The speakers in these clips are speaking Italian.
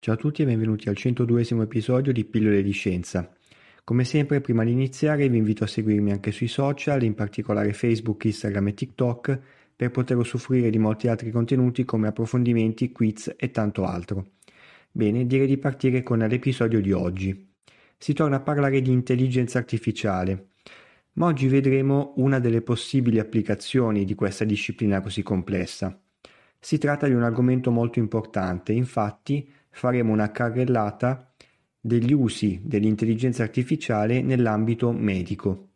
Ciao a tutti e benvenuti al 102 episodio di Pillole di Scienza. Come sempre, prima di iniziare, vi invito a seguirmi anche sui social, in particolare Facebook, Instagram e TikTok, per poter usufruire di molti altri contenuti come approfondimenti, quiz e tanto altro. Bene, direi di partire con l'episodio di oggi. Si torna a parlare di intelligenza artificiale, ma oggi vedremo una delle possibili applicazioni di questa disciplina così complessa. Si tratta di un argomento molto importante, infatti faremo una carrellata degli usi dell'intelligenza artificiale nell'ambito medico.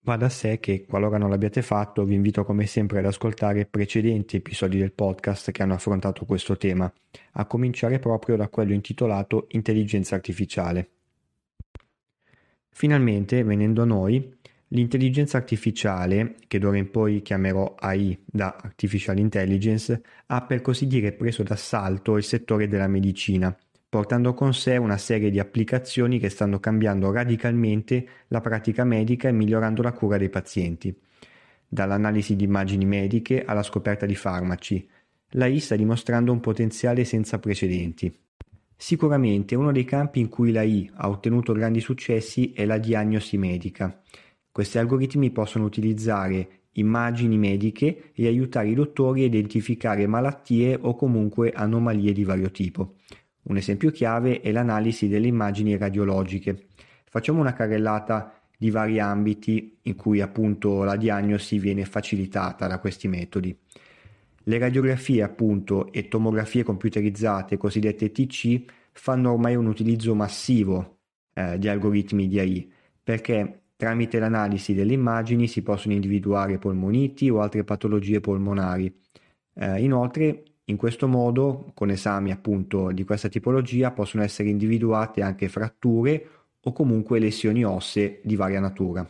Va da sé che, qualora non l'abbiate fatto, vi invito come sempre ad ascoltare precedenti episodi del podcast che hanno affrontato questo tema, a cominciare proprio da quello intitolato Intelligenza artificiale. Finalmente, venendo a noi, L'intelligenza artificiale, che d'ora in poi chiamerò AI da Artificial Intelligence, ha per così dire preso d'assalto il settore della medicina, portando con sé una serie di applicazioni che stanno cambiando radicalmente la pratica medica e migliorando la cura dei pazienti. Dall'analisi di immagini mediche alla scoperta di farmaci, l'AI sta dimostrando un potenziale senza precedenti. Sicuramente uno dei campi in cui l'AI ha ottenuto grandi successi è la diagnosi medica. Questi algoritmi possono utilizzare immagini mediche e aiutare i dottori a identificare malattie o comunque anomalie di vario tipo. Un esempio chiave è l'analisi delle immagini radiologiche. Facciamo una carrellata di vari ambiti in cui appunto la diagnosi viene facilitata da questi metodi. Le radiografie appunto e tomografie computerizzate cosiddette TC fanno ormai un utilizzo massivo eh, di algoritmi di AI perché Tramite l'analisi delle immagini si possono individuare polmoniti o altre patologie polmonari. Eh, inoltre, in questo modo, con esami appunto di questa tipologia, possono essere individuate anche fratture o comunque lesioni ossee di varia natura.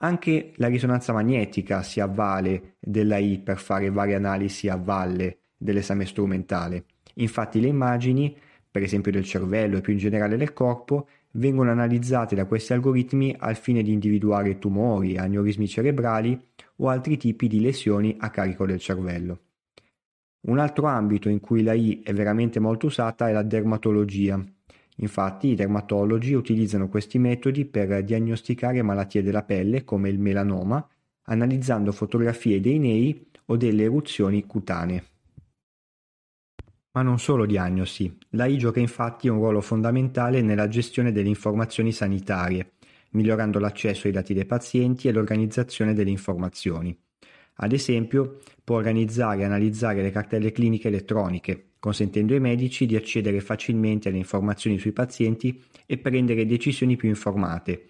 Anche la risonanza magnetica si avvale dell'AI per fare varie analisi a valle dell'esame strumentale. Infatti le immagini, per esempio del cervello e più in generale del corpo, vengono analizzate da questi algoritmi al fine di individuare tumori, aneurismi cerebrali o altri tipi di lesioni a carico del cervello. Un altro ambito in cui l'AI è veramente molto usata è la dermatologia. Infatti i dermatologi utilizzano questi metodi per diagnosticare malattie della pelle come il melanoma, analizzando fotografie dei nei o delle eruzioni cutanee. Ma non solo diagnosi. L'AI gioca infatti un ruolo fondamentale nella gestione delle informazioni sanitarie, migliorando l'accesso ai dati dei pazienti e l'organizzazione delle informazioni. Ad esempio, può organizzare e analizzare le cartelle cliniche elettroniche, consentendo ai medici di accedere facilmente alle informazioni sui pazienti e prendere decisioni più informate,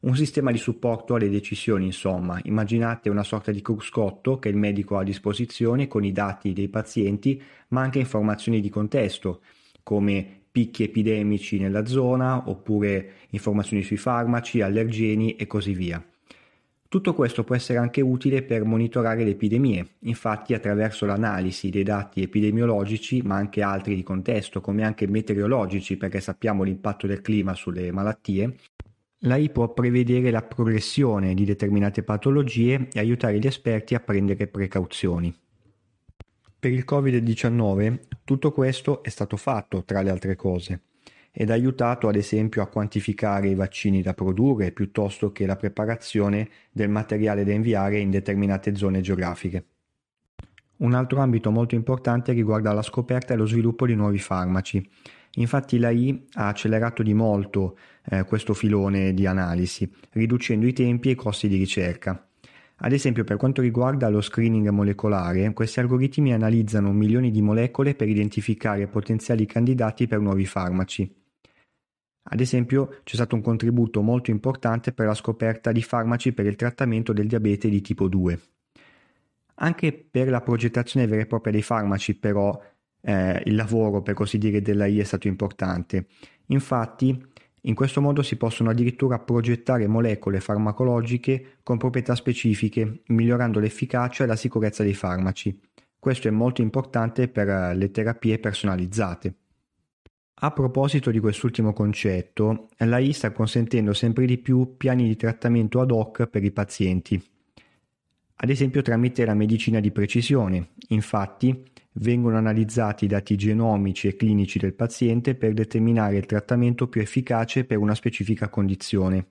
un sistema di supporto alle decisioni, insomma, immaginate una sorta di cruscotto che il medico ha a disposizione con i dati dei pazienti, ma anche informazioni di contesto, come picchi epidemici nella zona, oppure informazioni sui farmaci, allergeni e così via. Tutto questo può essere anche utile per monitorare le epidemie, infatti attraverso l'analisi dei dati epidemiologici, ma anche altri di contesto, come anche meteorologici, perché sappiamo l'impatto del clima sulle malattie, L'AI può prevedere la progressione di determinate patologie e aiutare gli esperti a prendere precauzioni. Per il Covid-19 tutto questo è stato fatto, tra le altre cose, ed ha aiutato ad esempio a quantificare i vaccini da produrre piuttosto che la preparazione del materiale da inviare in determinate zone geografiche. Un altro ambito molto importante riguarda la scoperta e lo sviluppo di nuovi farmaci Infatti l'AI ha accelerato di molto eh, questo filone di analisi, riducendo i tempi e i costi di ricerca. Ad esempio, per quanto riguarda lo screening molecolare, questi algoritmi analizzano milioni di molecole per identificare potenziali candidati per nuovi farmaci. Ad esempio, c'è stato un contributo molto importante per la scoperta di farmaci per il trattamento del diabete di tipo 2. Anche per la progettazione vera e propria dei farmaci, però, eh, il lavoro, per così dire, dell'AI è stato importante. Infatti, in questo modo si possono addirittura progettare molecole farmacologiche con proprietà specifiche, migliorando l'efficacia e la sicurezza dei farmaci. Questo è molto importante per le terapie personalizzate. A proposito di quest'ultimo concetto, l'AI sta consentendo sempre di più piani di trattamento ad hoc per i pazienti, ad esempio tramite la medicina di precisione. Infatti, vengono analizzati i dati genomici e clinici del paziente per determinare il trattamento più efficace per una specifica condizione.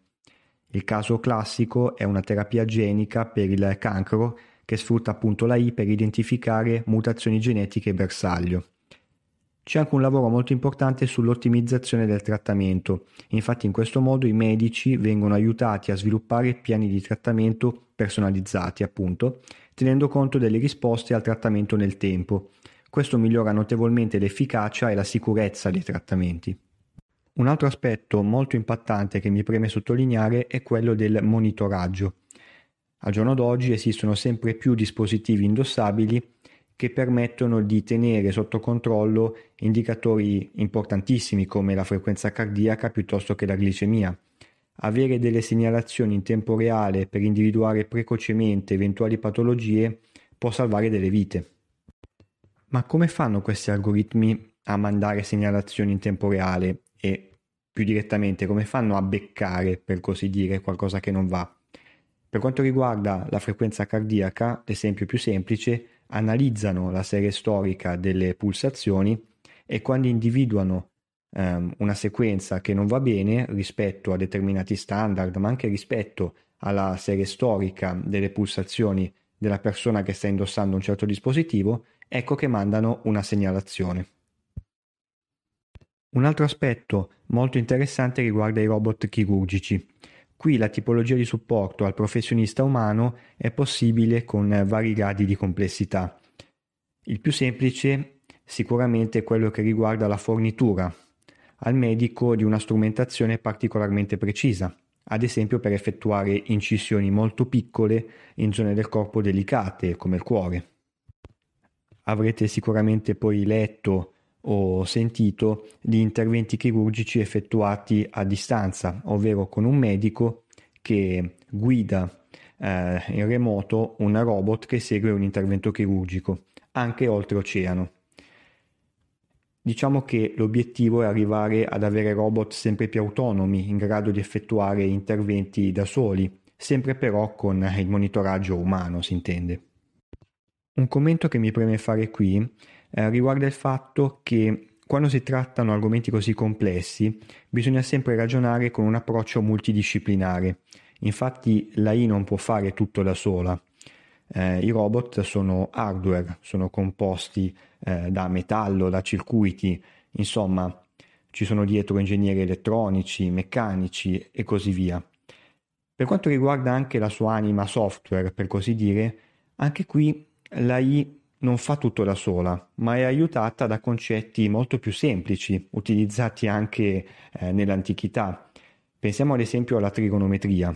Il caso classico è una terapia genica per il cancro che sfrutta appunto l'AI per identificare mutazioni genetiche bersaglio. C'è anche un lavoro molto importante sull'ottimizzazione del trattamento, infatti in questo modo i medici vengono aiutati a sviluppare piani di trattamento personalizzati, appunto, tenendo conto delle risposte al trattamento nel tempo. Questo migliora notevolmente l'efficacia e la sicurezza dei trattamenti. Un altro aspetto molto impattante che mi preme sottolineare è quello del monitoraggio. Al giorno d'oggi esistono sempre più dispositivi indossabili che permettono di tenere sotto controllo indicatori importantissimi come la frequenza cardiaca piuttosto che la glicemia. Avere delle segnalazioni in tempo reale per individuare precocemente eventuali patologie può salvare delle vite. Ma come fanno questi algoritmi a mandare segnalazioni in tempo reale e più direttamente come fanno a beccare, per così dire, qualcosa che non va? Per quanto riguarda la frequenza cardiaca, l'esempio più semplice, analizzano la serie storica delle pulsazioni e quando individuano ehm, una sequenza che non va bene rispetto a determinati standard, ma anche rispetto alla serie storica delle pulsazioni della persona che sta indossando un certo dispositivo, ecco che mandano una segnalazione. Un altro aspetto molto interessante riguarda i robot chirurgici. Qui la tipologia di supporto al professionista umano è possibile con vari gradi di complessità. Il più semplice sicuramente è quello che riguarda la fornitura al medico di una strumentazione particolarmente precisa, ad esempio per effettuare incisioni molto piccole in zone del corpo delicate come il cuore. Avrete sicuramente poi letto o sentito di interventi chirurgici effettuati a distanza, ovvero con un medico che guida eh, in remoto un robot che segue un intervento chirurgico, anche oltreoceano. Diciamo che l'obiettivo è arrivare ad avere robot sempre più autonomi, in grado di effettuare interventi da soli, sempre però con il monitoraggio umano, si intende. Un commento che mi preme fare qui eh, riguarda il fatto che quando si trattano argomenti così complessi bisogna sempre ragionare con un approccio multidisciplinare. Infatti l'AI non può fare tutto da sola. Eh, I robot sono hardware, sono composti eh, da metallo, da circuiti, insomma ci sono dietro ingegneri elettronici, meccanici e così via. Per quanto riguarda anche la sua anima software, per così dire, anche qui l'AI non fa tutto da sola, ma è aiutata da concetti molto più semplici, utilizzati anche eh, nell'antichità. Pensiamo ad esempio alla trigonometria.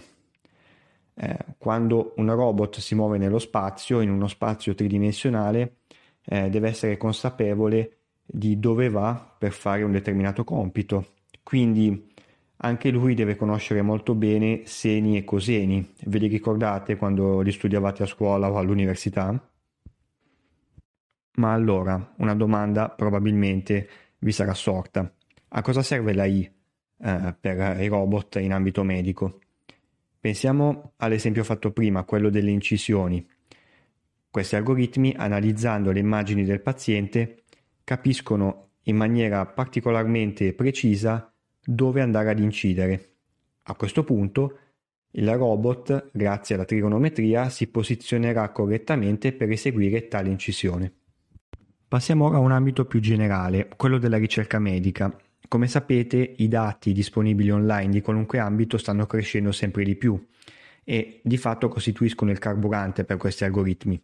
Eh, quando un robot si muove nello spazio, in uno spazio tridimensionale, eh, deve essere consapevole di dove va per fare un determinato compito. Quindi anche lui deve conoscere molto bene seni e coseni. Ve li ricordate quando li studiavate a scuola o all'università? Ma allora, una domanda probabilmente vi sarà sorta. A cosa serve l'AI eh, per i robot in ambito medico? Pensiamo all'esempio fatto prima, quello delle incisioni. Questi algoritmi, analizzando le immagini del paziente, capiscono in maniera particolarmente precisa dove andare ad incidere. A questo punto, il robot, grazie alla trigonometria, si posizionerà correttamente per eseguire tale incisione. Passiamo ora a un ambito più generale, quello della ricerca medica. Come sapete, i dati disponibili online di qualunque ambito stanno crescendo sempre di più e di fatto costituiscono il carburante per questi algoritmi.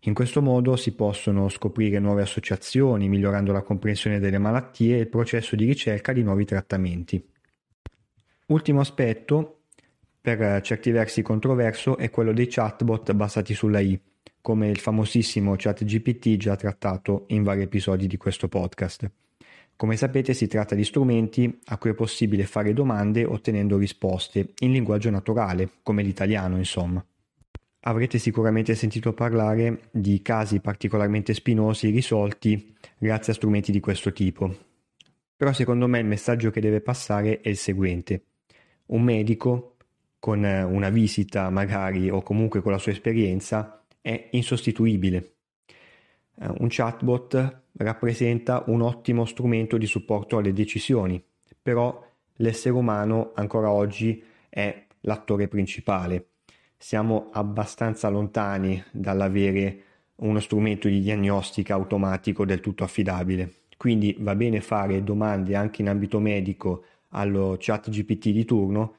In questo modo si possono scoprire nuove associazioni, migliorando la comprensione delle malattie e il processo di ricerca di nuovi trattamenti. Ultimo aspetto, per certi versi controverso, è quello dei chatbot basati sulla I. come il famosissimo ChatGPT già trattato in vari episodi di questo podcast. Come sapete si tratta di strumenti a cui è possibile fare domande ottenendo risposte in linguaggio naturale, come l'italiano insomma. Avrete sicuramente sentito parlare di casi particolarmente spinosi risolti grazie a strumenti di questo tipo. Però secondo me il messaggio che deve passare è il seguente. Un medico con una visita magari o comunque con la sua esperienza è insostituibile. Eh, un chatbot rappresenta un ottimo strumento di supporto alle decisioni, però l'essere umano ancora oggi è l'attore principale siamo abbastanza lontani dall'avere uno strumento di diagnostica automatico del tutto affidabile. Quindi va bene fare domande anche in ambito medico allo chat GPT di turno,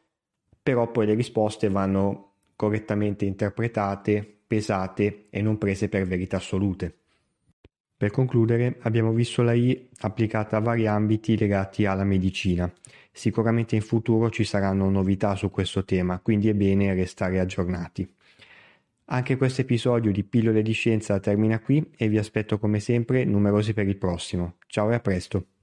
però poi le risposte vanno correttamente interpretate, pesate e non prese per verità assolute. Per concludere, abbiamo visto la I applicata a vari ambiti legati alla medicina. Sicuramente in futuro ci saranno novità su questo tema, quindi è bene restare aggiornati. Anche questo episodio di Pillole di Scienza termina qui e vi aspetto come sempre numerosi per il prossimo. Ciao e a presto!